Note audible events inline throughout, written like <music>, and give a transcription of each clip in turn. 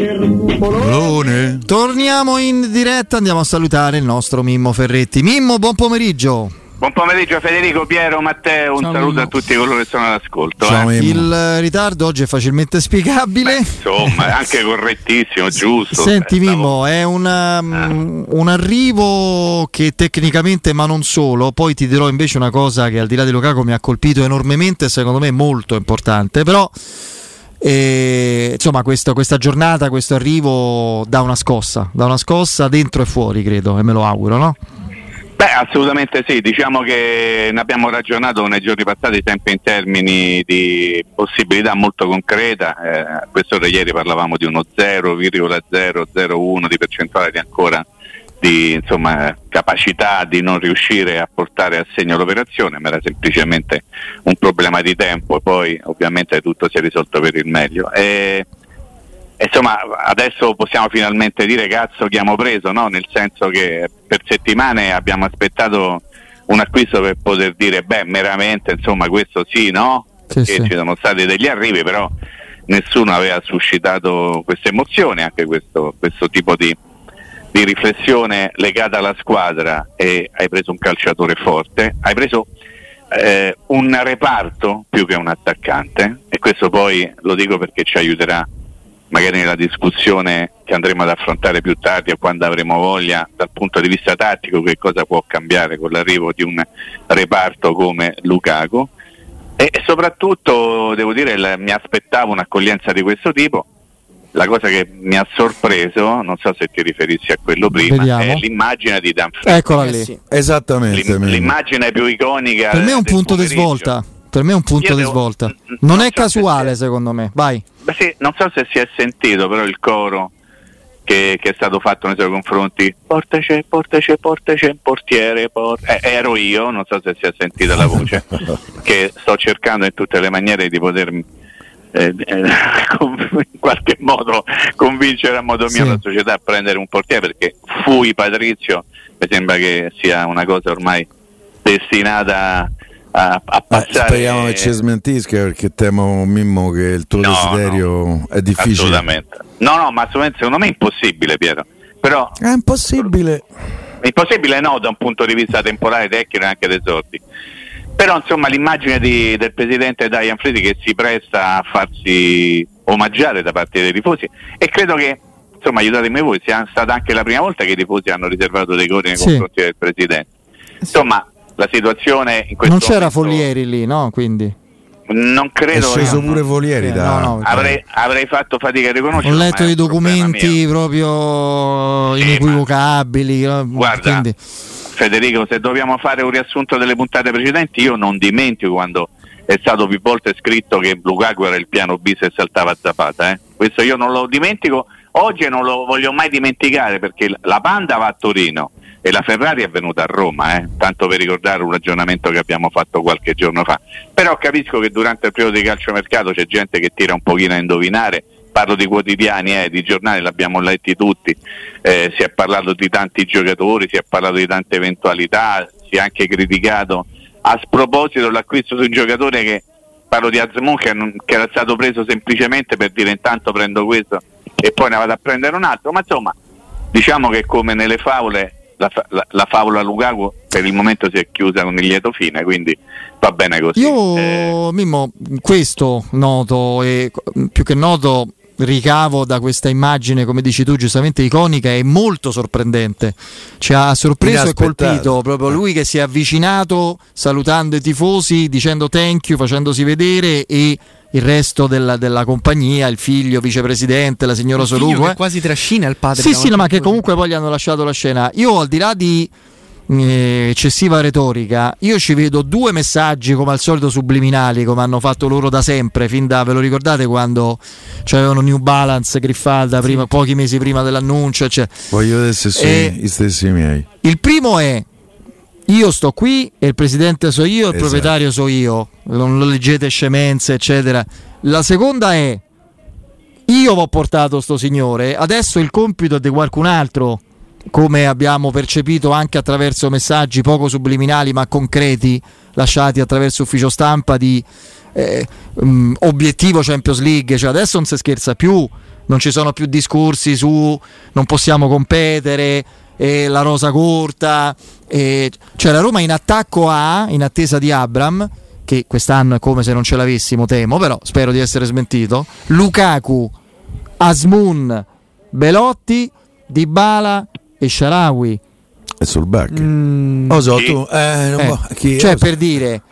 Bolone. Torniamo in diretta, andiamo a salutare il nostro Mimmo Ferretti. Mimmo, buon pomeriggio. Buon pomeriggio Federico, Piero, Matteo, un Ciao, saluto Mimmo. a tutti coloro che sono all'ascolto. Ciao, eh. Il ritardo oggi è facilmente spiegabile. Beh, insomma, è anche correttissimo, giusto. Senti eh, Mimmo, è una, um, un arrivo che tecnicamente, ma non solo, poi ti dirò invece una cosa che al di là di Lukaku mi ha colpito enormemente, secondo me molto importante, però... E, insomma, questo, questa giornata, questo arrivo dà una scossa, dà una scossa dentro e fuori, credo, e me lo auguro, no? Beh, assolutamente sì, diciamo che ne abbiamo ragionato nei giorni passati sempre in termini di possibilità molto concreta, eh, a quest'ora ieri parlavamo di uno 0,001 di percentuale di ancora di insomma, capacità di non riuscire a portare a segno l'operazione, ma era semplicemente un problema di tempo e poi ovviamente tutto si è risolto per il meglio. E, insomma, adesso possiamo finalmente dire cazzo che abbiamo preso, no? nel senso che per settimane abbiamo aspettato un acquisto per poter dire, beh, meramente, insomma, questo sì, no? Sì, sì. ci sono stati degli arrivi, però nessuno aveva suscitato questa emozione, anche questo, questo tipo di, di riflessione legata alla squadra e hai preso un calciatore forte, hai preso eh, un reparto più che un attaccante. E questo poi lo dico perché ci aiuterà magari nella discussione che andremo ad affrontare più tardi o quando avremo voglia dal punto di vista tattico che cosa può cambiare con l'arrivo di un reparto come Lukaku. E soprattutto devo dire mi aspettavo un'accoglienza di questo tipo la cosa che mi ha sorpreso, non so se ti riferissi a quello prima, Vediamo. è l'immagine di Dan Eccola lì, eh esattamente. L'im- l'immagine più iconica. Per me è un punto pomeriggio. di svolta. Per me è un punto di svolta. Non, non è so casuale, secondo me. Vai. Beh, sì, non so se si è sentito, però il coro che, che è stato fatto nei suoi confronti. Portace, portace, portace, portiere. Port... Eh, ero io, non so se si è sentita la voce, <laughs> che sto cercando in tutte le maniere di potermi. Eh, eh, <laughs> in qualche modo convincere a modo mio sì. la società a prendere un portiere perché fui Patrizio mi sembra che sia una cosa ormai destinata a, a passare. Eh, speriamo che ci smentisca perché temo Mimmo che il tuo no, desiderio no, è difficile. Assolutamente. No, no, ma assolutamente secondo me è impossibile, Piero. Però, è impossibile. Impossibile no da un punto di vista temporale, tecnico e anche dei sorti. Però insomma l'immagine di, del presidente Diane Friedi che si presta a farsi omaggiare da parte dei tifosi e credo che insomma aiutatemi voi sia stata anche la prima volta che i tifosi hanno riservato dei cori nei sì. confronti del presidente. Insomma, la situazione in questo Non c'era momento... Folieri lì, no? Quindi non credo. È sceso pure Folieri. Eh, da... no, no, avrei, avrei, fatto fatica a riconoscere. Ho letto i documenti proprio inequivocabili. Ma... Guarda, quindi... Federico, se dobbiamo fare un riassunto delle puntate precedenti, io non dimentico quando è stato più volte scritto che Lukaku era il piano B se saltava Zapata. Eh? Questo io non lo dimentico oggi non lo voglio mai dimenticare perché la Panda va a Torino e la Ferrari è venuta a Roma, eh? tanto per ricordare un ragionamento che abbiamo fatto qualche giorno fa. Però capisco che durante il periodo di calciomercato c'è gente che tira un pochino a indovinare, parlo di quotidiani, eh, di giornali, l'abbiamo letti tutti, eh, si è parlato di tanti giocatori, si è parlato di tante eventualità, si è anche criticato a sproposito l'acquisto di un giocatore che, parlo di Azmoun, che, che era stato preso semplicemente per dire intanto prendo questo e poi ne vado a prendere un altro, ma insomma diciamo che come nelle favole la, la, la, favola Lukaku per il momento si è chiusa con il lieto fine, quindi va bene così. Io, eh. Mimmo, questo noto e più che noto ricavo da questa immagine, come dici tu, giustamente iconica è molto sorprendente. Ci ha sorpreso e colpito proprio lui che si è avvicinato salutando i tifosi, dicendo thank you, facendosi vedere e il resto della, della, compagnia, il figlio, vicepresidente, la signora Soluco. Eh. quasi trascina il padre. Sì, sì, no, ma che comunque poi gli hanno lasciato la scena. Io al di là di eh, eccessiva retorica, io ci vedo due messaggi come al solito subliminali, come hanno fatto loro da sempre, fin da, ve lo ricordate quando avevano New Balance, Griffalda, prima, pochi mesi prima dell'annuncio. Cioè. Voglio vedere se sono i stessi miei. Il primo è io sto qui e il presidente so io, il esatto. proprietario so io, non lo leggete scemenze, eccetera. La seconda è io ho portato sto signore, adesso il compito è di qualcun altro, come abbiamo percepito anche attraverso messaggi poco subliminali ma concreti lasciati attraverso ufficio stampa di eh, um, obiettivo Champions League, cioè adesso non si scherza più non ci sono più discorsi su non possiamo competere, eh, la rosa corta, eh, cioè la Roma in attacco a, in attesa di Abram, che quest'anno è come se non ce l'avessimo, temo, però spero di essere smentito, Lukaku, Asmun, Belotti, Dybala e Sharawi. E sul back. Mm, oh, so, tu, eh, eh, chi, cioè, per dire,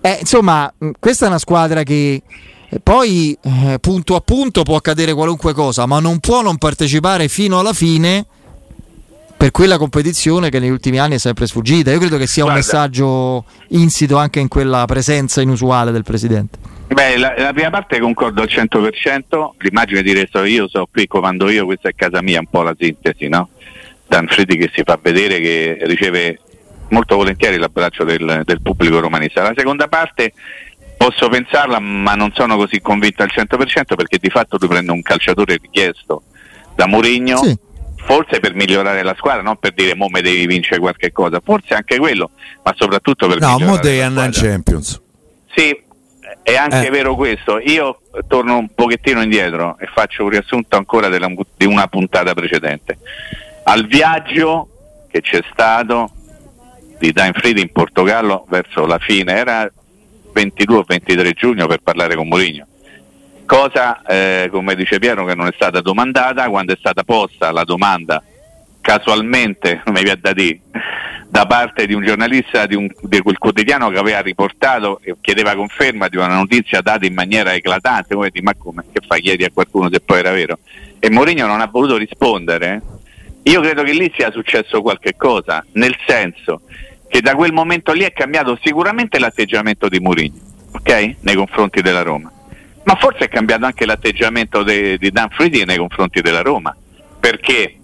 eh, insomma, questa è una squadra che poi eh, punto a punto può accadere qualunque cosa, ma non può non partecipare fino alla fine per quella competizione che negli ultimi anni è sempre sfuggita. Io credo che sia Guarda. un messaggio insito anche in quella presenza inusuale del Presidente. Beh, la, la prima parte concordo al 100%, l'immagine di resto io so qui comando io, questa è casa mia, un po' la sintesi, no? Danfredi che si fa vedere che riceve molto volentieri l'abbraccio del, del pubblico romanista. La seconda parte posso pensarla, ma non sono così convinto al 100% perché di fatto tu prendi un calciatore richiesto da Mourinho. Sì forse per migliorare la squadra, non per dire mo me devi vincere qualche cosa, forse anche quello, ma soprattutto per no, mo devi andare in Champions. Sì, è anche eh. vero questo. Io torno un pochettino indietro e faccio un riassunto ancora della, di una puntata precedente. Al viaggio che c'è stato di Dainfried in Portogallo verso la fine, era 22 o 23 giugno per parlare con Mourinho. Cosa eh, come dice Piero che non è stata domandata quando è stata posta la domanda casualmente <laughs> come vi ha da dire da parte di un giornalista di, un, di, quel quotidiano che aveva riportato e chiedeva conferma di una notizia data in maniera eclatante come di ma come che fa chiedi a qualcuno se poi era vero. E Mourinho non ha voluto rispondere io credo che lì sia successo qualche cosa nel senso che da quel momento lì è cambiato sicuramente l'atteggiamento di Mourinho ok? nei confronti della Roma ma forse è cambiato anche l'atteggiamento de, di Dan Friedi nei confronti della Roma, perché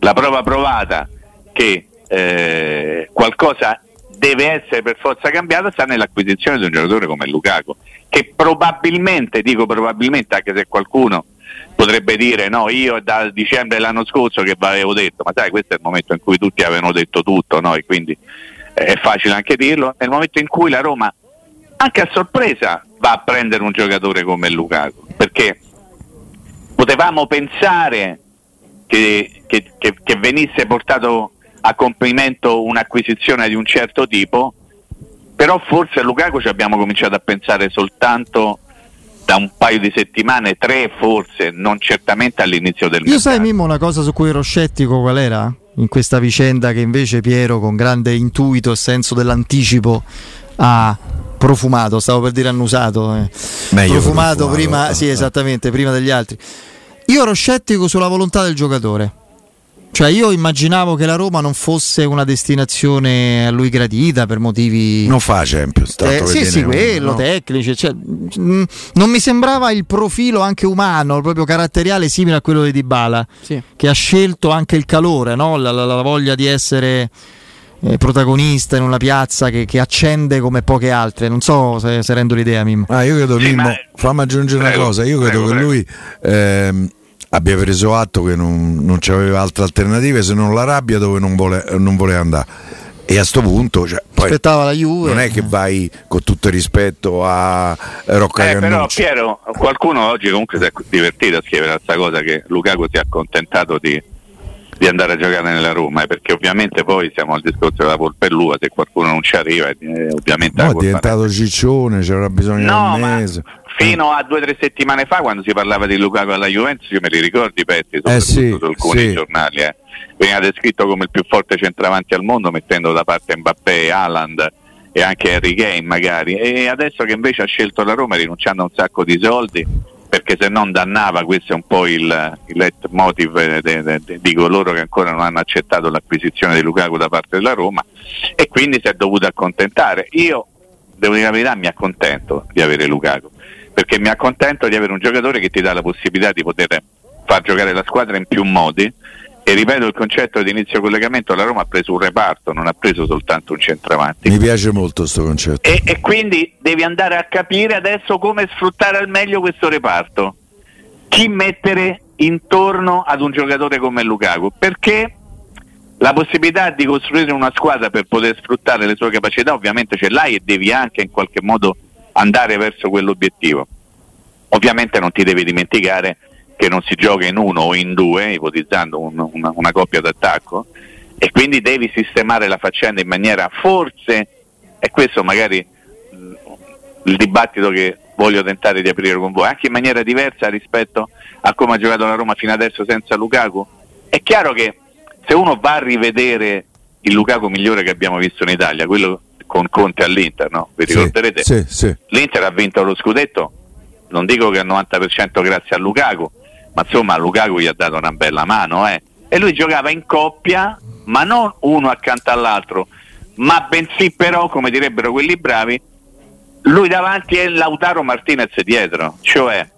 la prova provata che eh, qualcosa deve essere per forza cambiata sta nell'acquisizione di un giocatore come Lukaku, che probabilmente, dico probabilmente, anche se qualcuno potrebbe dire no, io da dicembre dell'anno scorso che vi avevo detto, ma sai, questo è il momento in cui tutti avevano detto tutto, no? e quindi eh, è facile anche dirlo, nel momento in cui la Roma, anche a sorpresa, va a prendere un giocatore come Lukaku perché potevamo pensare che, che, che, che venisse portato a compimento un'acquisizione di un certo tipo però forse a Lukaku ci abbiamo cominciato a pensare soltanto da un paio di settimane, tre forse, non certamente all'inizio del Io mercato. sai Mimmo una cosa su cui ero scettico qual era? In questa vicenda che invece Piero con grande intuito e senso dell'anticipo ha profumato, stavo per dire annusato, eh. profumato, profumato prima, sì, esattamente, prima degli altri. Io ero scettico sulla volontà del giocatore. Cioè io immaginavo che la Roma non fosse una destinazione a lui gradita per motivi... Non fa Champions. Eh, sì, sì, quello, no. tecnici. Cioè, mh, non mi sembrava il profilo anche umano, proprio caratteriale simile a quello di Dybala, sì. che ha scelto anche il calore, no? la, la, la voglia di essere eh, protagonista in una piazza che, che, accende come poche altre. Non so se, se rendo l'idea, Mimmo. Ah, io credo, sì, Mimmo, ma... fammi aggiungere prego, una cosa. Io credo prego, che prego. lui ehm, abbia preso atto che non, non c'aveva altre alternative se non la rabbia dove non, vole, non voleva andare. E a questo punto cioè, aspettava la Juve. Non è che vai con tutto il rispetto a Rocca eh, Però Piero, qualcuno oggi comunque si è divertito a scrivere questa cosa che Lukaku si è accontentato di di andare a giocare nella Roma, eh, perché ovviamente poi siamo al discorso della polpellua, se qualcuno non ci arriva, eh, ovviamente... No, è diventato ciccione, c'era bisogno no, di un mese. Fino a due o tre settimane fa, quando si parlava di Lukaku alla Juventus, io me li ricordi, Petti, soprattutto eh sì, su alcuni sì. giornali. Eh. Veniva descritto come il più forte centravanti al mondo, mettendo da parte Mbappé, Haaland e anche Harry Kane magari. E adesso che invece ha scelto la Roma, rinunciando a un sacco di soldi, perché se non dannava, questo è un po' il, il leitmotiv de, de, de, di coloro che ancora non hanno accettato l'acquisizione di Lukaku da parte della Roma e quindi si è dovuto accontentare. Io, devo dire la verità, mi accontento di avere Lukaku, perché mi accontento di avere un giocatore che ti dà la possibilità di poter far giocare la squadra in più modi e ripeto il concetto di inizio collegamento, la Roma ha preso un reparto, non ha preso soltanto un centravanti. Mi piace molto questo concetto. E, e, quindi devi andare a capire adesso come sfruttare al meglio questo reparto. Chi mettere intorno ad un giocatore come Lukaku? Perché la possibilità di costruire una squadra per poter sfruttare le sue capacità ovviamente ce l'hai e devi anche in qualche modo andare verso quell'obiettivo. Ovviamente non ti devi dimenticare che non si gioca in uno o in due, ipotizzando un, una, una coppia d'attacco, e quindi devi sistemare la faccenda in maniera forse, e questo magari il dibattito che voglio tentare di aprire con voi, anche in maniera diversa rispetto a come ha giocato la Roma fino adesso senza Lukaku. È chiaro che se uno va a rivedere il Lukaku migliore che abbiamo visto in Italia, quello con Conte all'Inter, no? Vi ricorderete? Sì, sì. L'Inter ha vinto lo scudetto, non dico che al 90% grazie a Lukaku, ma insomma Lukaku gli ha dato una bella mano, eh? E lui giocava in coppia, ma non uno accanto all'altro, ma bensì però, come direbbero quelli bravi, lui davanti e Lautaro Martinez dietro, cioè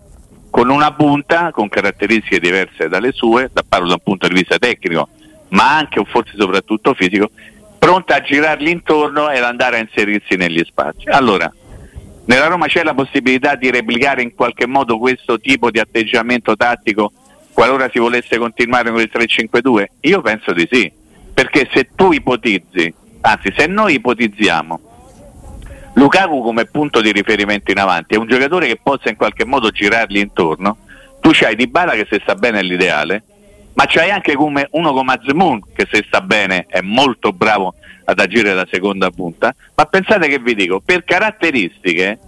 con una punta con caratteristiche diverse dalle sue, da parlo da un punto di vista tecnico, ma anche o forse soprattutto fisico, pronta a girargli intorno ed andare a inserirsi negli spazi. Allora, nella Roma c'è la possibilità di replicare in qualche modo questo tipo di atteggiamento tattico qualora si volesse continuare con il 3-5-2? Io penso di sì, perché se tu ipotizzi, anzi se noi ipotizziamo Lukaku come punto di riferimento in avanti è un giocatore che possa in qualche modo girargli intorno. Tu c'hai Dybala che se sta bene è l'ideale, ma c'hai anche come uno come Azmoun che se sta bene è molto bravo ad agire da seconda punta. Ma pensate che vi dico, per caratteristiche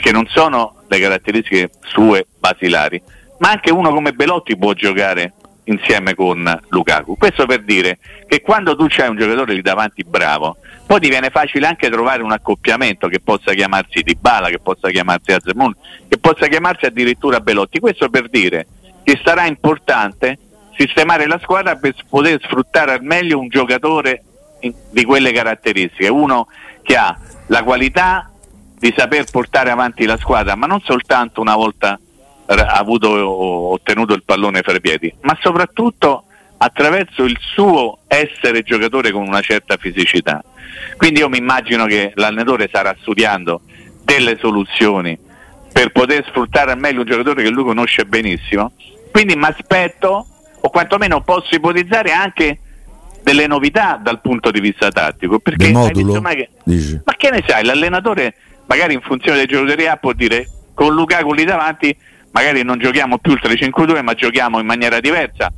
che non sono le caratteristiche sue basilari, ma anche uno come Belotti può giocare insieme con Lukaku. Questo per dire che quando tu c'hai un giocatore lì davanti bravo, poi diviene facile anche trovare un accoppiamento che possa chiamarsi Dybala, che possa chiamarsi Azemun, che possa chiamarsi addirittura Belotti. Questo per dire che sarà importante sistemare la squadra per poter sfruttare al meglio un giocatore di quelle caratteristiche, uno che ha la qualità di saper portare avanti la squadra, ma non soltanto una volta avuto, ottenuto il pallone fra i piedi, ma soprattutto attraverso il suo essere giocatore con una certa fisicità. Quindi io mi immagino che l'allenatore starà studiando delle soluzioni per poter sfruttare al meglio un giocatore che lui conosce benissimo. Quindi mi aspetto, o quantomeno posso ipotizzare anche delle novità dal punto di vista tattico. Perché modulo, che, ma che ne sai, l'allenatore magari in funzione dei giocatori A può dire con Lukaku lì davanti magari non giochiamo più il 3-5-2 ma giochiamo in maniera diversa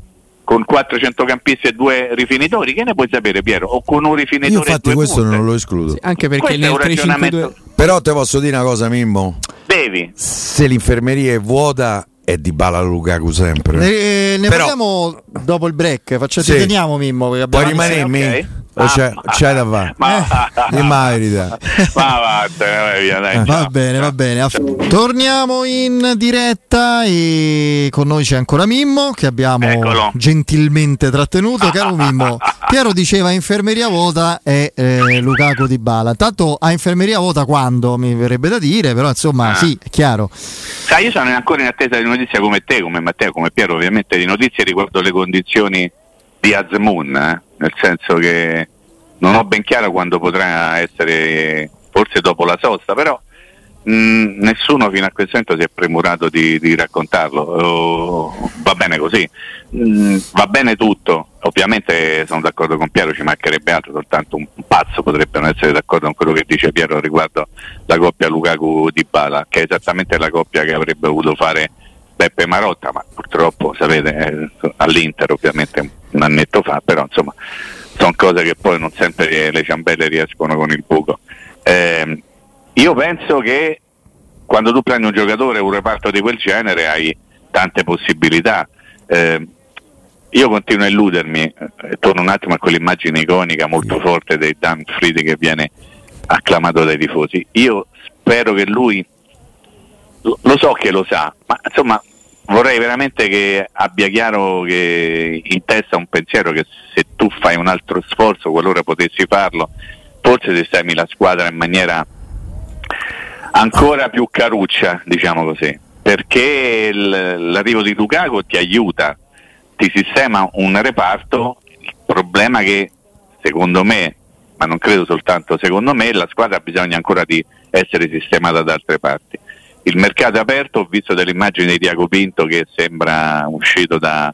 con quattro centrocampisti e due rifinitori, che ne puoi sapere Piero? O con un rifinitore Io infatti questo punte. non lo escludo. Sì, anche perché nel 3-5-2 Però te posso dire una cosa Mimmo. Devi. Se l'infermeria è vuota è di Bala Lukaku sempre. Ne, ne Però, parliamo dopo il break, facciamo sì. teniamo Mimmo. Puoi rimanere okay. O c'è, c'è da fare? Ma, eh, <laughs> merita. Ma vattene, via, dai, eh, va bene, va bene. Torniamo in diretta e con noi c'è ancora Mimmo che abbiamo Eccolo. gentilmente trattenuto. Caro <laughs> Mimmo, Piero diceva infermeria vuota e eh, Lukaku di Bala. Tanto a infermeria vuota quando mi verrebbe da dire, però insomma ah. sì, è chiaro. Sai, io sono ancora in attesa di notizie come te, come Matteo, come Piero, ovviamente di notizie riguardo le condizioni di Azmoun, eh? Nel senso che non ho ben chiaro quando potrà essere, forse dopo la sosta, però Mm, nessuno fino a questo momento si è premurato di, di raccontarlo. Oh, va bene così, mm, va bene tutto. Ovviamente sono d'accordo con Piero, ci mancherebbe altro, soltanto un, un pazzo potrebbe non essere d'accordo con quello che dice Piero riguardo la coppia Lukaku di Bala, che è esattamente la coppia che avrebbe voluto fare Beppe Marotta, ma purtroppo sapete eh, all'Inter ovviamente un annetto fa, però insomma sono cose che poi non sempre le ciambelle riescono con il buco. Eh, io penso che quando tu prendi un giocatore un reparto di quel genere hai tante possibilità. Eh, io continuo a illudermi, eh, torno un attimo a quell'immagine iconica molto forte di Dan Friedi che viene acclamato dai tifosi. Io spero che lui, lo so che lo sa, ma insomma vorrei veramente che abbia chiaro che in testa un pensiero che se tu fai un altro sforzo, qualora potessi farlo, forse sistemi la squadra in maniera ancora più caruccia, diciamo così, perché l'arrivo di Lukaku ti aiuta, ti sistema un reparto, il problema che secondo me, ma non credo soltanto secondo me, la squadra ha bisogno ancora di essere sistemata da altre parti. Il mercato è aperto, ho visto delle immagini di Diaco Pinto che sembra uscito da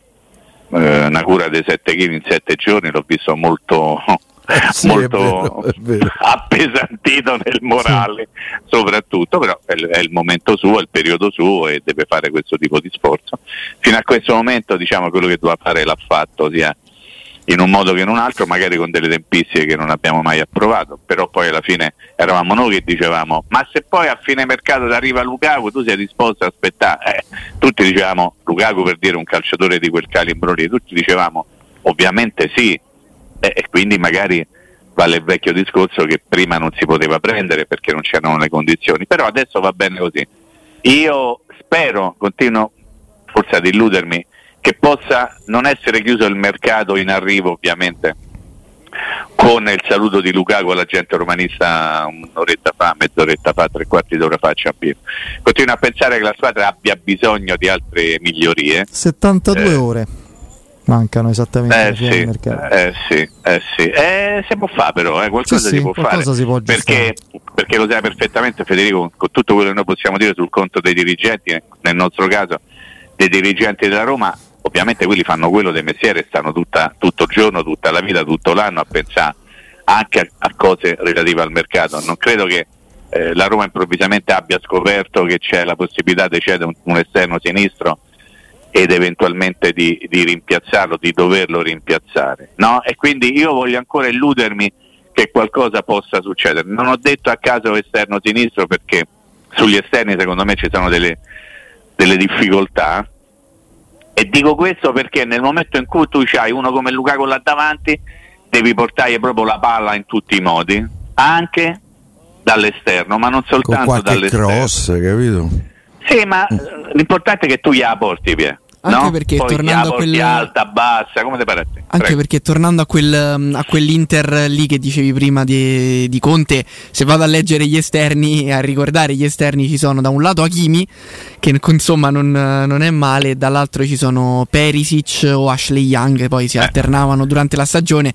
eh, una cura dei 7 kg in 7 giorni, l'ho visto molto <laughs> sì, molto è vero, è vero. appesantito nel morale sì. soprattutto, però è, è, il momento suo, è il periodo suo e deve fare questo tipo di sforzo. Fino a questo momento diciamo quello che doveva fare l'ha fatto sia in un modo che in un altro, magari con delle tempistiche che non abbiamo mai approvato, però poi alla fine eravamo noi che dicevamo ma se poi a fine mercato arriva Lukaku tu sei disposto a aspettare? Eh, tutti dicevamo Lukaku per dire un calciatore di quel calibro lì, tutti dicevamo ovviamente sì eh, e quindi magari vale il vecchio discorso che prima non si poteva prendere perché non c'erano le condizioni, però adesso va bene così. Io spero, continuo forse ad illudermi, che possa non essere chiuso il mercato in arrivo ovviamente con il saluto di Lukaku alla gente romanista un'oretta fa, mezz'oretta fa, tre quarti d'ora fa a Ciampino. Continuo a pensare che la squadra abbia bisogno di altre migliorie. 72 eh, ore mancano esattamente eh sì, eh sì, eh sì. Eh, si può fare però, eh, qualcosa sì, si può fare. Si può perché, perché, lo sai perfettamente Federico, con tutto quello che noi possiamo dire sul conto dei dirigenti, nel nostro caso dei dirigenti della Roma, ovviamente quelli fanno quello del mestiere, stanno tutta, tutto il giorno, tutta la vita, tutto l'anno a pensare anche a, a cose relative al mercato. Non credo che eh, la Roma improvvisamente abbia scoperto che c'è la possibilità di cedere un, un esterno sinistro ed eventualmente di, di, rimpiazzarlo, di doverlo rimpiazzare. No? E quindi io voglio ancora illudermi che qualcosa possa succedere. Non ho detto a caso esterno sinistro perché sugli esterni secondo me ci sono delle, delle difficoltà e dico questo perché nel momento in cui tu hai uno come Lukaku là davanti, devi portare proprio la palla in tutti i modi, anche dall'esterno, ma non soltanto dall'esterno. cross, capito? Sì, ma l'importante è che tu gliela porti via. Anche no? perché Poi tornando a quel... alta, bassa, come ti pare? Anche Prego. perché tornando a, quel, a, quell'Inter lì che dicevi prima di, di, Conte, se vado a leggere gli esterni e a ricordare gli esterni ci sono da un lato Hakimi, che insomma non, non è male, dall'altro ci sono Perisic o Ashley Young, che poi si eh. alternavano durante la stagione.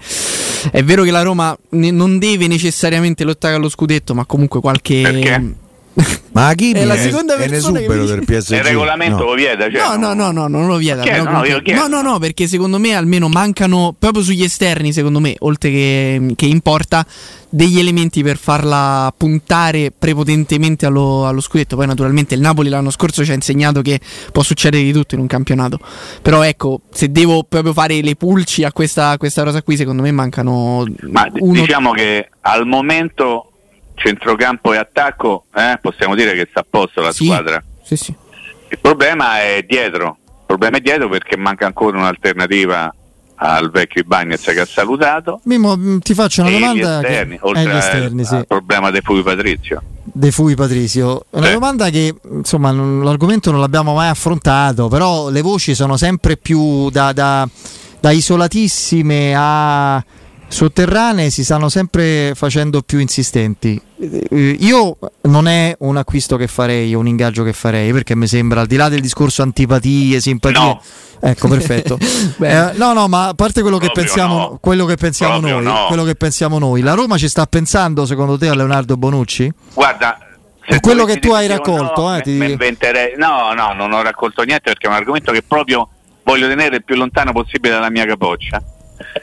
È vero che la Roma ne, non deve necessariamente lottare allo scudetto, ma comunque qualche... Perché? Ma Hakimi è la seconda è, persona è del PSG. Il regolamento no. lo vieta? Cioè no, no, no, no, non lo vieta. No, no, no, no, no, perché secondo me almeno mancano proprio sugli esterni, secondo me, oltre che, che in porta, degli elementi per farla puntare prepotentemente allo, allo, scudetto. Poi naturalmente il Napoli l'anno scorso ci ha insegnato che può succedere di tutto in un campionato. Però ecco, se devo proprio fare le pulci a questa, questa rosa qui, secondo me mancano... Ma uno... diciamo che al momento centrocampo e attacco, eh, possiamo dire che sta a posto la sì, squadra. Sì, sì. Il problema è dietro, il problema è dietro perché manca ancora un'alternativa al vecchio Ibagnez che ha salutato. Mimo, mm, ti faccio una domanda. Esterni, che... oltre esterni, al, sì. al problema dei Fui Patrizio. De Fui Patrizio, una sì. domanda che insomma non, l'argomento non l'abbiamo mai affrontato, però le voci sono sempre più da, da, da isolatissime a sotterranee si stanno sempre facendo più insistenti. Eh, io non è un acquisto che farei, un ingaggio che farei, perché mi sembra al di là del discorso antipatie, simpatie. No. Ecco, perfetto. <laughs> eh, no, no, ma a parte quello che pensiamo, no. quello che pensiamo noi, no. quello che pensiamo noi, la Roma ci sta pensando secondo te a Leonardo Bonucci? Guarda, se quello che tu hai raccolto, no, eh, ti... inventerei... no, no, non ho raccolto niente perché è un argomento che proprio voglio tenere il più lontano possibile dalla mia capoccia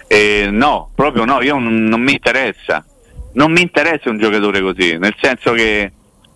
eh, no, proprio no, io non, non, mi interessa. Non mi interessa un giocatore così, nel senso che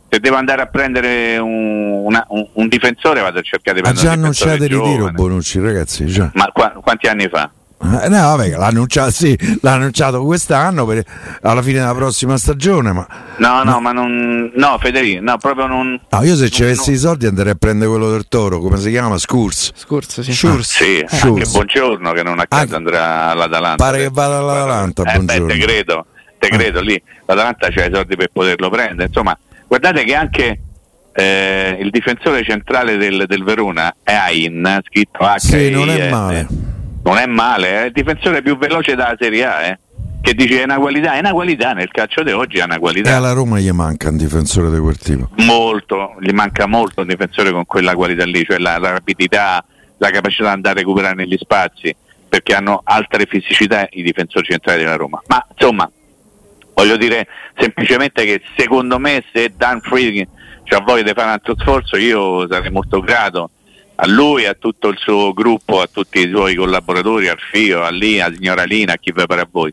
se devo andare a prendere un, una, un, un difensore vado a cercare di prendere ha già annunciato il ritiro Bonucci, ragazzi. Già. Ma qua, quanti anni fa? Eh, no, vabbè, l'ha annunciato, sì, l'ha annunciato quest'anno per, alla fine della prossima stagione. Ma, no, no, ma non. No, Federico, no, proprio non. No, io se ci avessi no. i soldi andrei a prendere quello del toro, come si chiama? Scurs. Scurs, sì. Scurs. Ah, sì, eh. anche buongiorno che non a caso andrà all'Atalanta. Pare che vada all'Atalanta. Eh, beh, te credo, te eh. credo lì. L'Atalanta c'ha i soldi per poterlo prendere. Insomma, guardate che anche. Eh, il difensore centrale del, del Verona è Ain, scritto H. Sì, non è male non è male, è il difensore più veloce della Serie A, eh? che dice è una qualità, è una qualità nel calcio di oggi, è una qualità. E alla Roma gli manca un difensore di quel tipo? Molto, gli manca molto un difensore con quella qualità lì, cioè la, la rapidità, la capacità di andare a recuperare negli spazi, perché hanno altre fisicità i difensori centrali della Roma. Ma insomma, voglio dire semplicemente che secondo me se Dan Friedkin ha voglia di fare un altro sforzo io sarei molto grato a lui, a tutto il suo gruppo, a tutti i suoi collaboratori, al FIO, a Lina, a signora Lina, a chi vi pare a voi.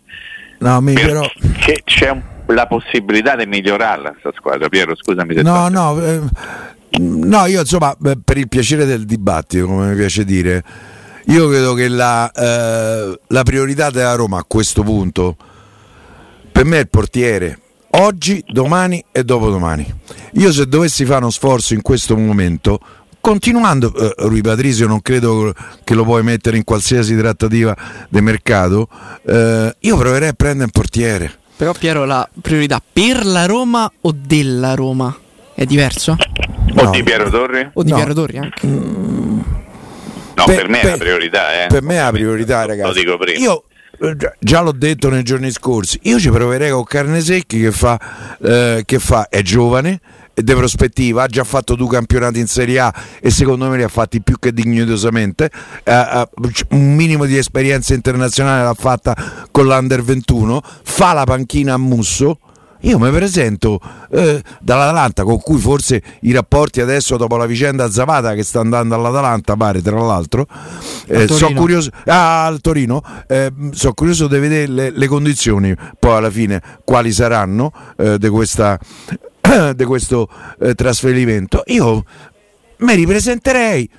No, mi però... Che c'è un, la possibilità di migliorarla questa squadra, Piero, scusami. Se no, no, eh, no, io insomma, per il piacere del dibattito, come mi piace dire, io credo che la, eh, la priorità della Roma a questo punto, per me è il portiere, oggi, domani e dopodomani. Io se dovessi fare uno sforzo in questo momento, continuando, eh, Rui Patrizio non credo che lo puoi mettere in qualsiasi trattativa di mercato, eh, io proverei a prendere un portiere. Però Piero la priorità per la Roma o della Roma? È diverso? O no. di Piero Torri? O di no. Piero Torri anche? Mm. No, per, per me per, è la priorità. Eh. Per me è la priorità, ragazzi. Lo dico prima. Io eh, già l'ho detto nei giorni scorsi, io ci proverei con Carnesecchi che fa, eh, che fa è giovane, di prospettiva, ha già fatto due campionati in Serie A e secondo me li ha fatti più che dignitosamente, eh, un minimo di esperienza internazionale l'ha fatta con l'Under 21, fa la panchina a Musso. Io mi presento eh, dall'Atalanta con cui forse i rapporti adesso dopo la vicenda Zavata che sta andando all'Atalanta pare tra l'altro eh, sono curioso ah, al Torino eh, sono curioso di vedere le, le, condizioni poi alla fine quali saranno eh, di questa <coughs> di questo eh, trasferimento, io mi ripresenterei.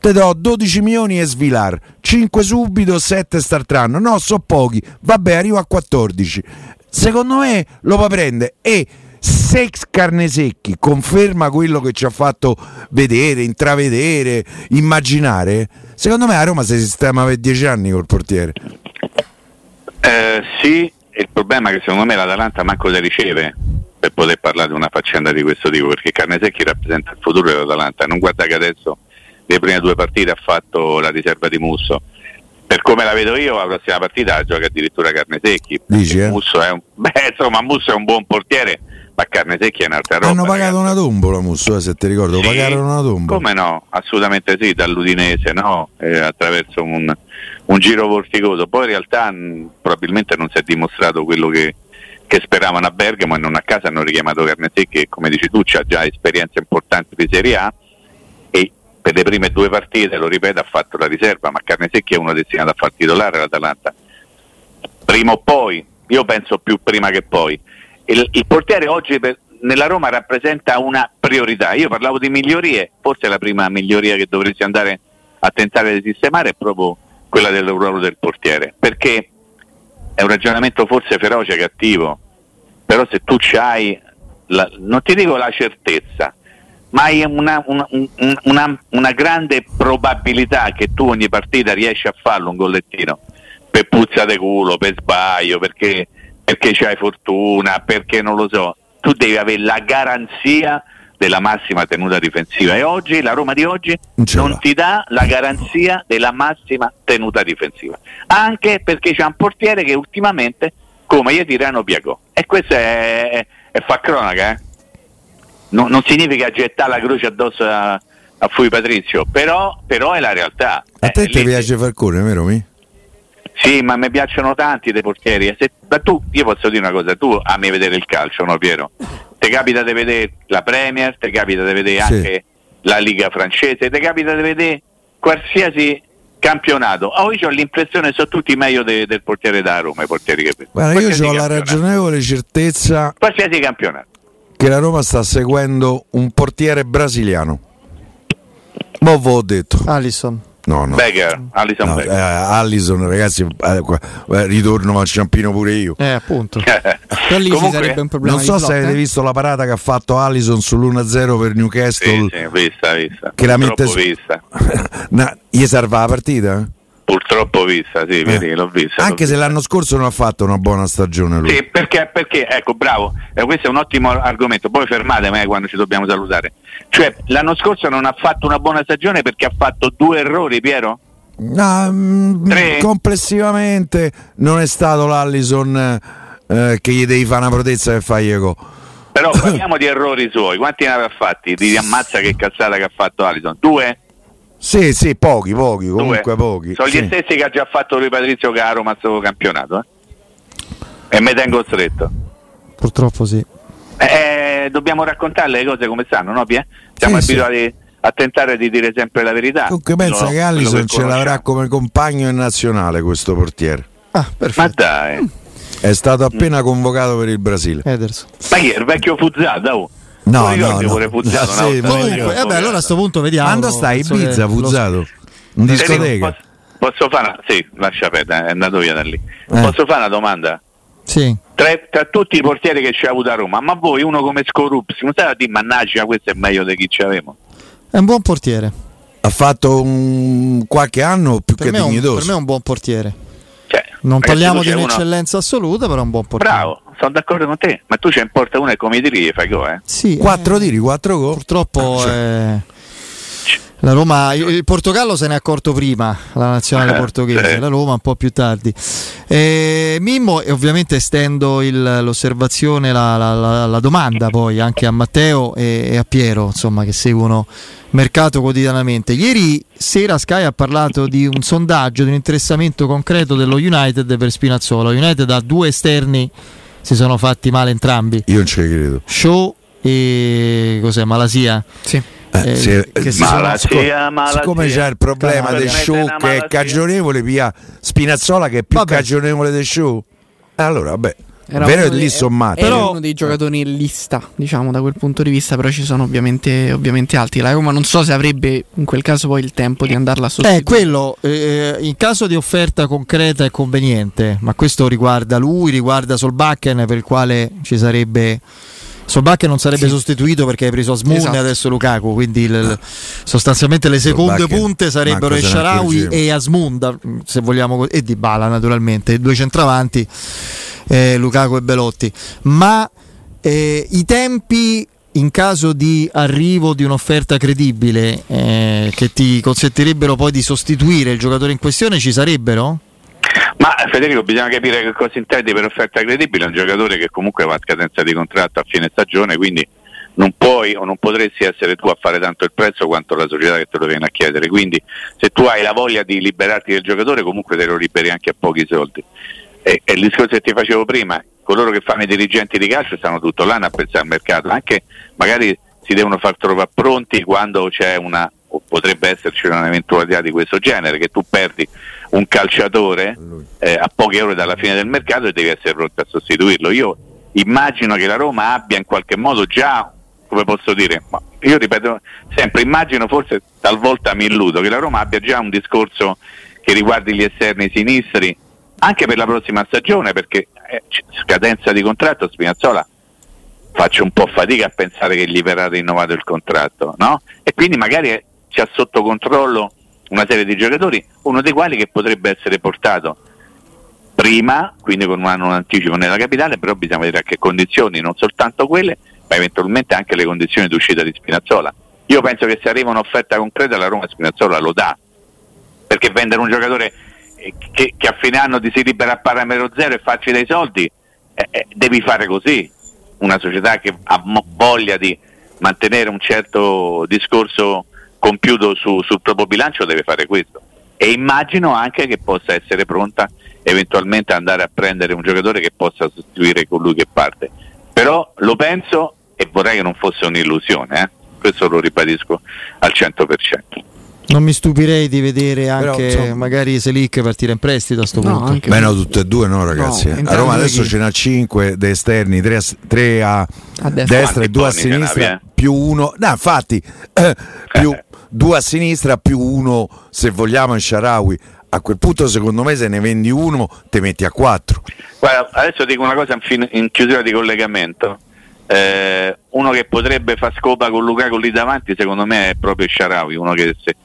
Te do 12 milioni e svilar, 5 subito, 7 startranno. No, so pochi. Vabbè, arrivo a 14. Secondo me lo può prendere e se Carnesecchi conferma quello che ci ha fatto vedere, intravedere, immaginare, secondo me a Roma si sistema per 10 anni col portiere. Eh, sì, il problema è che secondo me l'Atalanta manco le riceve per poter parlare di una faccenda di questo tipo, perché Carnesecchi rappresenta il futuro dell'Atalanta, non guarda che adesso le prime due partite ha fatto la riserva di Musso. Per come la vedo io, la prossima partita gioca addirittura Carnesecchi. Dici, eh? Musso è un, <laughs> beh, insomma, Musso è un buon portiere, ma Carnesecchi è un'altra roba. Hanno pagato ragazzi. una tombola, Musso, eh, se ti ricordo, sì, pagarono una tombola. Come no? Assolutamente sì, dall'Udinese, no? Eh, attraverso un, un, giro vorticoso. Poi in realtà mh, probabilmente non si è dimostrato quello che, che speravano a Bergamo e non a casa hanno richiamato Carnetti che come dici tu ha già esperienza importante di Serie A e per le prime due partite, lo ripeto, ha fatto la riserva, ma Carnesecchi è uno destinato a far titolare l'Atalanta. Prima o poi, io penso più prima che poi. Il, il portiere oggi per, nella Roma rappresenta una priorità. Io parlavo di migliorie, forse la prima miglioria che dovresti andare a tentare di sistemare è proprio quella del ruolo del portiere, perché è un ragionamento forse feroce, cattivo, però se tu hai, la, non ti dico la certezza, ma hai una, una, una, una, grande probabilità che tu ogni partita riesci a farlo un gollettino. Per puzza di culo, per sbaglio, perché, perché c'hai fortuna, perché non lo so, tu devi avere la garanzia della massima tenuta difensiva. E oggi la Roma di oggi non ti dà la garanzia della massima tenuta difensiva. Anche perché c'è un portiere che ultimamente come gli tirano Piagò e questo è, è, è fa cronaca eh? no, non significa gettare la croce addosso a, a Fui Patrizio però, però, è la realtà. A te eh, ti piace Falcone vero mi? Sì, ma mi piacciono tanti dei portieri. Se, ma tu, io posso dire una cosa, tu ami vedere il calcio, no Piero? ti capita di vedere la Premier, ti capita di vedere sì. anche la Liga francese, ti capita di vedere qualsiasi campionato. Oggi ho l'impressione che sono tutti meglio de, del portiere da Roma, i portieri che Guarda, io ho la ragionevole certezza qualsiasi campionato che la Roma sta seguendo un portiere brasiliano. Ma ho detto. Alisson. No, no. Becker, Allison no, Becker. Eh, Allison, ragazzi, eh, eh, ritorno al ciampino pure io. Eh, appunto. <laughs> Comunque, sarebbe un problema. Non so se avete visto la parata che ha fatto Allison sull'1-0 per Newcastle. Sì, sì, vista, vista. Che la mette su... vista. <laughs> gli serve la partita? Purtroppo vista, sì, vedi, l'ho vista. Anche l'ho se vista. l'anno scorso non ha fatto una buona stagione lui. Sì, perché, perché ecco, bravo, eh, questo è un ottimo argomento, poi fermatemi eh, quando ci dobbiamo salutare. Cioè, l'anno scorso non ha fatto una buona stagione perché ha fatto due errori, Piero? No, mm, complessivamente non è stato l'Allison eh, che gli devi fare una protezza per fargli go. Però <laughs> parliamo di errori suoi, quanti ne aveva fatti? Di ammazza che cazzata che ha fatto Allison? Due? Sì, sì, pochi, pochi, comunque Due. pochi. Sono sì. gli stessi che ha già fatto lui Patrizio Caro, ma sto campionato. Eh? E mi tengo stretto. Purtroppo sì. Eh, dobbiamo raccontarle le cose come stanno, no Pie? Siamo sì, abituati sì. a tentare di dire sempre la verità. Comunque pensa no, che Allison ce l'avrà come compagno in nazionale questo portiere. Ah, perfetto. Ma dai. È stato appena convocato per il Brasile. Ederson. Ma chi è il vecchio Fuzzato? Oh. No, no, no. Pure Fuzzato, Sì, no? ma- Comunque, vabbè, allora a questo punto vediamo. Quando stai Ibiza, Fuzzato? In discoteca? Posso, fare una... Sì, lascia perdere, è andato via da lì. Eh. Posso fare una domanda? Sì. Tra, tra tutti i portieri che ci ha avuto a Roma, ma voi uno come Scorupsi, non state a dire mannaggia questo è meglio di chi ci avevamo? È un buon portiere. Ha fatto un qualche anno più Per che me, è un, dignitoso. per me è un buon portiere. Cioè, Non parliamo di c'è uno- un'eccellenza assoluta, però è un buon portiere. Bravo, sono d'accordo con te, ma tu c'è in porta uno e come tiri gli fai gol, eh? Sì, Quattro eh, tiri, quattro gol. Purtroppo Ah, cioè. eh, la Roma, il Portogallo se ne è accorto prima, la nazionale Eh, portoghese, la Roma un po' più tardi. Eh, Mimmo, e ovviamente estendo il- l'osservazione, la, la- la- la domanda poi anche a Matteo e, e a Piero, insomma, che seguono mercato quotidianamente. Ieri sera Sky ha parlato di un sondaggio, di un interessamento concreto dello United per Spinazzola. United ha due esterni, si sono fatti male entrambi. Io non ci credo. Show e cos'è? Malasia? Sì. Eh, Eh, se- che si Malattia, malattia. Siccome c'è il problema del show che è cagionevole, via Spinazzola che è più Vabbè. cagionevole del show. Allora, vabbè, Era vero lì dei- sommato. Era Però- uno dei giocatori in lista, diciamo, da quel punto di vista, però ci sono ovviamente, ovviamente altri. La Roma non so se avrebbe in quel caso poi il tempo di andarla a Eh, sostituire. quello, eh, in caso di offerta concreta e conveniente, ma questo riguarda lui, riguarda Solbakken per il quale ci sarebbe... Solbakken non sarebbe Sì. sostituito perché hai preso Asmun Esatto. e adesso Lukaku, quindi il- il- sostanzialmente le seconde Solbakken, punte sarebbero Esharawi e Asmun, se vogliamo, e Dybala naturalmente, i due centravanti, eh, Lukaku e Belotti. Ma eh, i tempi in caso di arrivo di un'offerta credibile eh, che ti consentirebbero poi di sostituire il giocatore in questione ci sarebbero? Ma Federico, bisogna capire che cosa intendi per offerta credibile. È un giocatore che comunque va a scadenza di contratto a fine stagione, quindi non puoi o non potresti essere tu a fare tanto il prezzo quanto la società che te lo viene a chiedere. Quindi se tu hai la voglia di liberarti del giocatore, comunque te lo liberi anche a pochi soldi. E, e il discorso che ti facevo prima, coloro che fanno i dirigenti di calcio stanno tutto l'anno a pensare al mercato, anche magari si devono far trovare pronti quando c'è una potrebbe esserci un'eventualità di questo genere, che tu perdi un calciatore eh, a poche ore dalla fine del mercato e devi essere pronto a sostituirlo. Io immagino che la Roma abbia in qualche modo già, come posso dire, ma io ripeto sempre, immagino forse talvolta mi illudo, che la Roma abbia già un discorso che riguardi gli esterni sinistri anche per la prossima stagione, perché eh, scadenza di contratto Spinazzola faccio un po' fatica a pensare che gli verrà rinnovato il contratto, no? E quindi magari c'ha sotto controllo una serie di giocatori, uno dei quali che potrebbe essere portato prima, quindi con un anno in anticipo nella capitale, però bisogna vedere a che condizioni, non soltanto quelle, ma eventualmente anche le condizioni d'uscita di Spinazzola. Io penso che se arriva un'offerta concreta la Roma Spinazzola lo dà, perché vendere un giocatore eh, che, che a fine anno ti si libera a parametro zero e facci dei soldi, eh, eh, devi fare così. Una società che ha voglia di mantenere un certo discorso compiuto su- sul proprio bilancio deve fare questo. E immagino anche che possa essere pronta eventualmente andare a prendere un giocatore che possa sostituire colui che parte. Però lo penso e vorrei che non fosse un'illusione, eh. questo lo ribadisco al 100%. Non mi stupirei di vedere Però, anche insomma- magari Selic partire in prestito a sto No, punto. anche Beh, no, tutte e due no, ragazzi. No, a Roma adesso chi? ce n'ha 5 da esterni, 3 a, tre a A destra. destra, e 2 a sinistra, eh? più uno. No, infatti, eh, <clears throat> più 2 a sinistra, più uno, se vogliamo, in Sharawi. A quel punto, secondo me, se ne vendi uno, te metti a 4. Guarda, adesso dico una cosa in, fin- in chiusura di collegamento. Eh, uno che potrebbe far scopa con Lukaku lì davanti, secondo me, è proprio Sharawi, uno che se-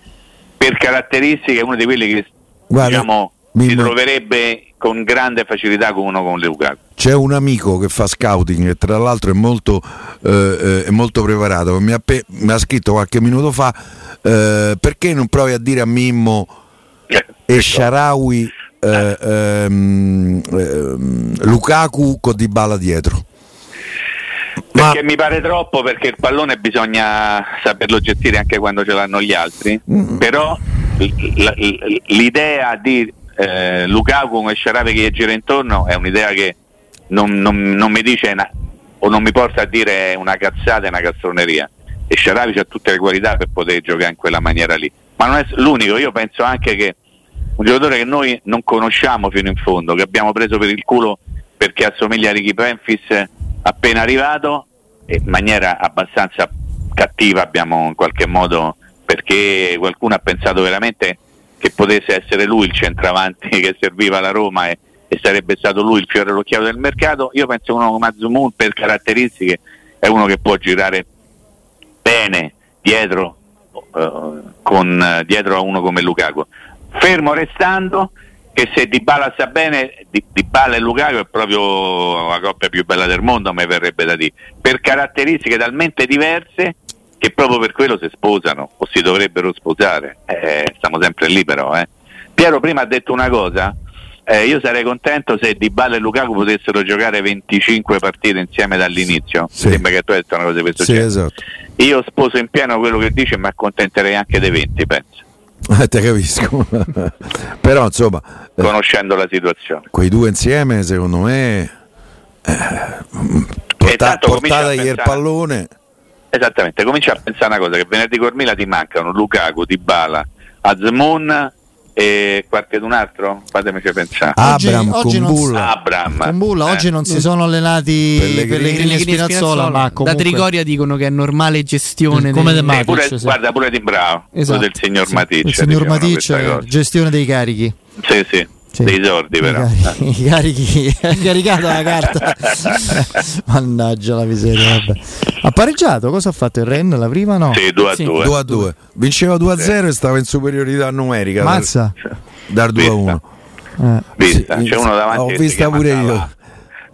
per caratteristiche è uno di quelli che Guarda, diciamo, mi- si troverebbe con grande facilità con uno come Lukaku. C'è un amico che fa scouting e tra l'altro è molto, eh, eh, è molto preparato. Mi ha, pe- mi ha scritto qualche minuto fa eh, perché non provi a dire a Mimmo e Sharawi eh, ehm, ehm, Lukaku con Dybala dietro. Ma Perché mi pare troppo perché il pallone bisogna saperlo gestire anche quando ce l'hanno gli altri, Mm. però l- l- l'idea di eh, Lukaku e Sharawi che gli gira intorno è un'idea che non, non- non mi dice una- o non mi porta a dire una cazzata e una castroneria. E Sharawi ha tutte le qualità per poter giocare in quella maniera lì, ma non è l'unico, io penso anche che un giocatore che noi non conosciamo fino in fondo, che abbiamo preso per il culo per perché assomiglia a Ricky Memphis appena arrivato in maniera abbastanza cattiva abbiamo in qualche modo perché qualcuno ha pensato veramente che potesse essere lui il centravanti <laughs> che serviva alla Roma e, e sarebbe stato lui il fiore all'occhiato del mercato. Io penso che uno come Azumun per caratteristiche è uno che può girare bene dietro, uh, con, dietro a uno come Lukaku. Fermo restando che se Di Bala sta bene, Di, Di Bala e Lukaku è proprio la coppia più bella del mondo, mi verrebbe da dire, per caratteristiche talmente diverse che proprio per quello si sposano o si dovrebbero sposare. Eh, stiamo sempre lì però. Eh. Piero prima ha detto una cosa, eh, io sarei contento se Di Bala e Lukaku potessero giocare 25 partite insieme dall'inizio. Sì. Sembra che tu hai detto una cosa di questo Sì, genere. esatto. Io sposo in pieno quello che dice mi accontenterei anche dei 20, penso, <laughs> Eh, te capisco. <laughs> Però insomma, eh, conoscendo la situazione. quei due insieme, secondo me, eh, porta- tanto comincia a portatagli il pallone. Esattamente, comincia a pensare una cosa, che venerdì Cormila ti mancano Lukaku, Dybala, Azmoun e qualcun altro? Fatemici pensare. Oggi- Abram oggi non Kumbulla. Abram. Con Bulla Eh. oggi non si sono allenati Pellegrini Pellegrini e Spinazzola, ma da comunque Trigoria dicono che è normale gestione Come dei- De Eh, pure- Matic, sì. Guarda, pure di bravo, Esatto, del signor sì. Matic. Il signor dicevano Matic, eh, gestione dei carichi. Sì, sì, Sì. dei sordi I però. <laughs> carichi, i carichi è caricata la carta. <laughs> Mannaggia la miseria. Vabbè. Ha pareggiato, cosa ha fatto il Ren? La prima no? Sì, 2 a Sì. 2. 2 a 2. Vinceva 2 a 0 e stava in superiorità numerica. dal- Mazza. Dal 2 a 1. Eh. Vista, Sì, c'è uno davanti ho vista chiama pure Salah. io.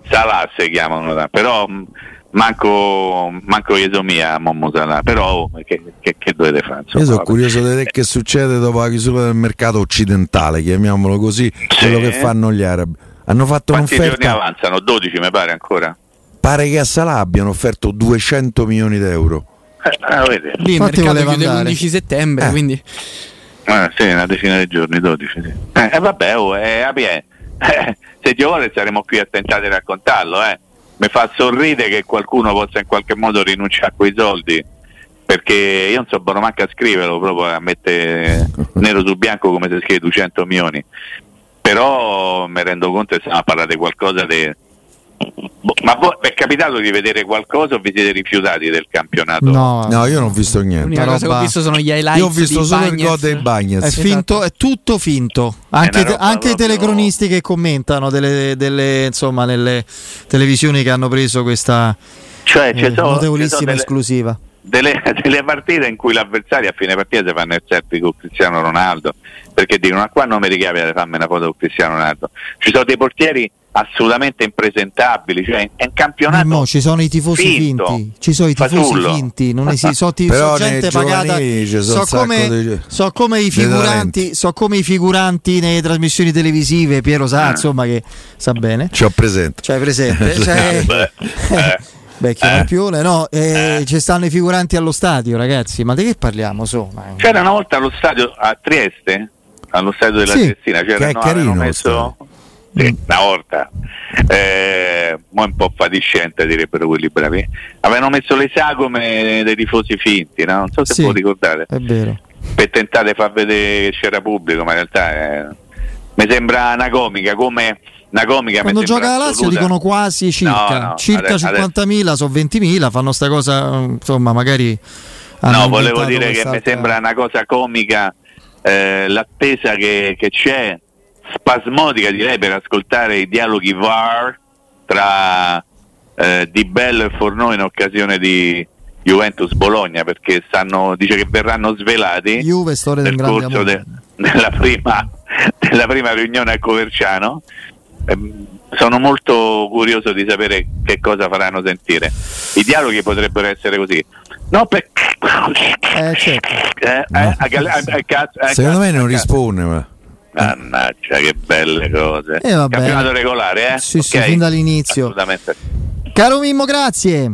Salah si chiamano, da- però mh, manco, manco Iesomia a Momo Salah, però oh, che, che- che dovete fare? insomma, Io sono vabbè. curioso di vedere che succede dopo la chiusura del mercato occidentale, chiamiamolo così, quello che fanno gli arabi. Hanno fatto Quanti giorni un'offerta, avanzano? 12 mi pare ancora. pare che a Salah abbiano offerto 200 milioni d'euro. Eh, ah. Lì il mercato chiude andare. l'11 settembre, Eh. quindi Eh, sì, una decina di giorni, 12. Sì. Eh, eh, vabbè, oh, eh, eh, se Dio vuole saremo qui a tentare di raccontarlo. Eh. Mi fa sorridere che qualcuno possa in qualche modo rinunciare a quei soldi. Perché io non so buono manco a scriverlo, proprio a mettere nero su bianco come se scrive 200 milioni. Però mi rendo conto che stiamo a parlare di qualcosa di. Boh, Ma voi è capitato di vedere qualcosa o vi siete rifiutati del campionato? No, No, io non ho visto niente. l'unica Una cosa che roba- ho visto sono gli highlights Io ho visto di solo il Bagnez. gol dei Bagnets. È, finto, è tutto finto. Anche, roba anche i telecronisti che commentano delle, delle, insomma, nelle televisioni che hanno preso questa Cioè, eh, sono notevolissima delle, esclusiva. delle, <laughs> delle partite in cui l'avversario a fine partita si fanno il selfie con Cristiano Ronaldo perché dicono: Ma qua non mi ricapita di farmi una foto con Cristiano Ronaldo. Ci sono dei portieri assolutamente impresentabili, cioè è un campionato. No, ci sono i tifosi finto, finti, ci sono i tifosi fasullo. finti, non esi- so, <laughs> ti- Però so gente pagata. So come, di- so come i figuranti, so come i figuranti nelle trasmissioni televisive, Piero sa, Ah. insomma che sa bene. Ci ho presente. <laughs> Cioè presente, cioè, Beh, eh. vecchio Eh. campione, no, eh, ci stanno i figuranti allo stadio, ragazzi, ma di che parliamo? So, ma- C'era una volta allo stadio a Trieste, allo stadio della Sì, Triestina, c'era che è no, carino avevano lo messo sì, una volta. Eh, mo' un po' fatiscente direbbero quelli bravi. Avevano messo le sagome dei tifosi finti, no? non so se Sì. può ricordare. È vero. per tentare di far vedere che c'era pubblico, ma in realtà è- mi sembra una comica, come una comica mi Quando gioca la Lazio assoluta. dicono quasi circa, No, no, circa adesso- 50.000, sono 20.000, fanno sta cosa, insomma, magari... No, volevo dire che mi sembra una cosa comica eh, l'attesa che, che c'è, spasmodica direi, per ascoltare i dialoghi VAR tra eh, Di Bello e Fornò in occasione di Juventus Bologna, perché stanno, dice che verranno svelati Juve, storia del nel grande corso de- della, prima, della prima riunione a Coverciano. Ehm, sono molto curioso di sapere che cosa faranno sentire. I dialoghi potrebbero essere così. No, per... Eh, certo. Eh, No. eh, a a- a Secondo me non risponde. Ma. Mannaggia, che belle cose. Eh. Campionato regolare, eh? Sì, sì, Ok? fin dall'inizio. Assolutamente. Caro Mimmo, grazie.